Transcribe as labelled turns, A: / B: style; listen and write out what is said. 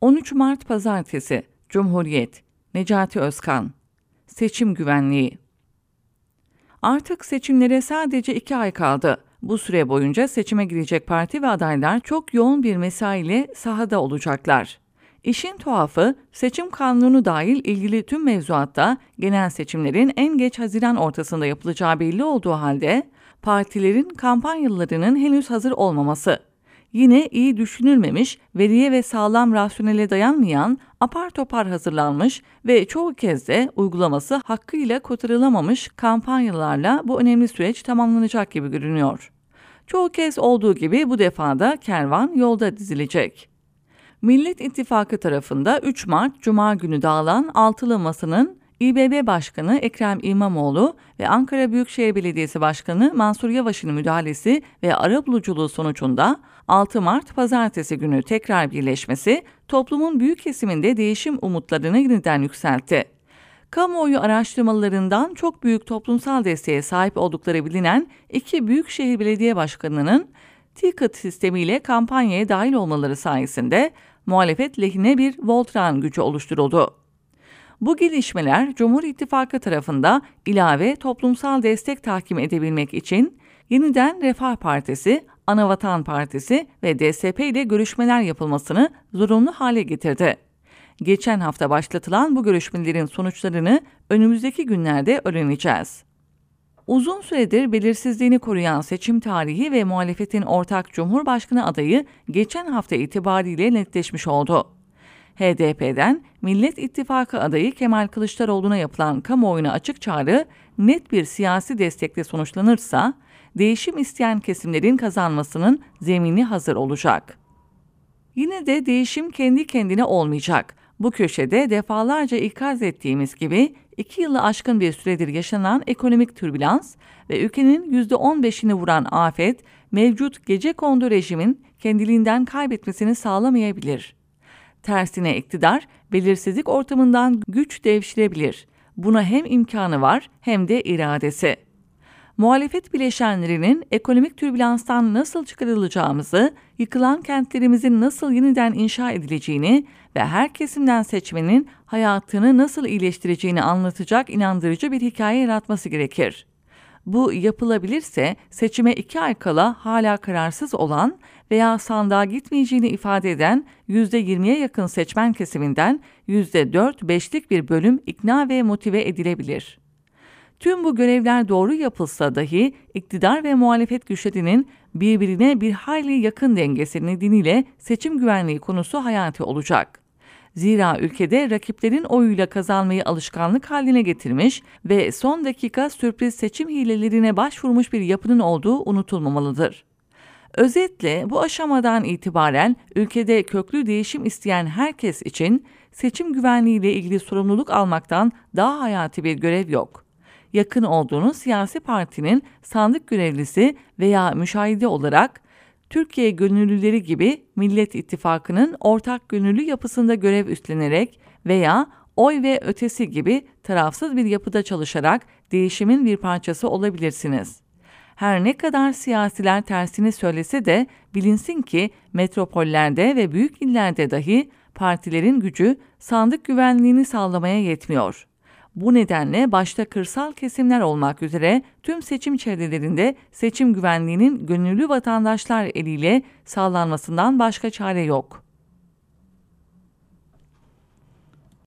A: 13 Mart Pazartesi Cumhuriyet Necati Özkan Seçim Güvenliği Artık seçimlere sadece iki ay kaldı. Bu süre boyunca seçime girecek parti ve adaylar çok yoğun bir mesaiyle sahada olacaklar. İşin tuhafı seçim kanunu dahil ilgili tüm mevzuatta genel seçimlerin en geç Haziran ortasında yapılacağı belli olduğu halde partilerin kampanyalarının henüz hazır olmaması. Yine iyi düşünülmemiş, veriye ve sağlam rasyonele dayanmayan, apar topar hazırlanmış ve çoğu kez de uygulaması hakkıyla kotarılamamış kampanyalarla bu önemli süreç tamamlanacak gibi görünüyor. Çoğu kez olduğu gibi bu defada kervan yolda dizilecek. Millet İttifakı tarafında 3 Mart Cuma günü dağılan Altılı Masa'nın İBB Başkanı Ekrem İmamoğlu ve Ankara Büyükşehir Belediyesi Başkanı Mansur Yavaş'ın müdahalesi ve arabuluculuğu sonucunda 6 Mart pazartesi günü tekrar birleşmesi toplumun büyük kesiminde değişim umutlarını yeniden yükseltti. Kamuoyu araştırmalarından çok büyük toplumsal desteğe sahip oldukları bilinen iki büyükşehir belediye başkanının ticket sistemiyle kampanyaya dahil olmaları sayesinde muhalefet lehine bir Voltran gücü oluşturuldu. Bu gelişmeler Cumhur İttifakı tarafında ilave toplumsal destek tahkim edebilmek için yeniden Refah Partisi, Anavatan Partisi ve DSP ile görüşmeler yapılmasını zorunlu hale getirdi. Geçen hafta başlatılan bu görüşmelerin sonuçlarını önümüzdeki günlerde öğreneceğiz. Uzun süredir belirsizliğini koruyan seçim tarihi ve muhalefetin ortak Cumhurbaşkanı adayı geçen hafta itibariyle netleşmiş oldu. HDP'den Millet İttifakı adayı Kemal Kılıçdaroğlu'na yapılan kamuoyuna açık çağrı net bir siyasi destekle sonuçlanırsa değişim isteyen kesimlerin kazanmasının zemini hazır olacak. Yine de değişim kendi kendine olmayacak. Bu köşede defalarca ikaz ettiğimiz gibi iki yılı aşkın bir süredir yaşanan ekonomik türbülans ve ülkenin %15'ini vuran afet mevcut gece kondu rejimin kendiliğinden kaybetmesini sağlamayabilir. Tersine iktidar belirsizlik ortamından güç devşirebilir. Buna hem imkanı var hem de iradesi. Muhalefet bileşenlerinin ekonomik türbülanstan nasıl çıkarılacağımızı, yıkılan kentlerimizin nasıl yeniden inşa edileceğini ve her kesimden seçmenin hayatını nasıl iyileştireceğini anlatacak inandırıcı bir hikaye yaratması gerekir. Bu yapılabilirse seçime iki ay kala hala kararsız olan veya sandığa gitmeyeceğini ifade eden %20'ye yakın seçmen kesiminden %4-5'lik bir bölüm ikna ve motive edilebilir. Tüm bu görevler doğru yapılsa dahi iktidar ve muhalefet güçlerinin birbirine bir hayli yakın dengesi nedeniyle seçim güvenliği konusu hayati olacak. Zira ülkede rakiplerin oyuyla kazanmayı alışkanlık haline getirmiş ve son dakika sürpriz seçim hilelerine başvurmuş bir yapının olduğu unutulmamalıdır. Özetle bu aşamadan itibaren ülkede köklü değişim isteyen herkes için seçim güvenliği ile ilgili sorumluluk almaktan daha hayati bir görev yok. Yakın olduğunuz siyasi partinin sandık görevlisi veya müşahide olarak Türkiye gönüllüleri gibi Millet İttifakı'nın ortak gönüllü yapısında görev üstlenerek veya oy ve ötesi gibi tarafsız bir yapıda çalışarak değişimin bir parçası olabilirsiniz. Her ne kadar siyasiler tersini söylese de bilinsin ki metropollerde ve büyük illerde dahi partilerin gücü sandık güvenliğini sağlamaya yetmiyor. Bu nedenle başta kırsal kesimler olmak üzere tüm seçim çevrelerinde seçim güvenliğinin gönüllü vatandaşlar eliyle sağlanmasından başka çare yok.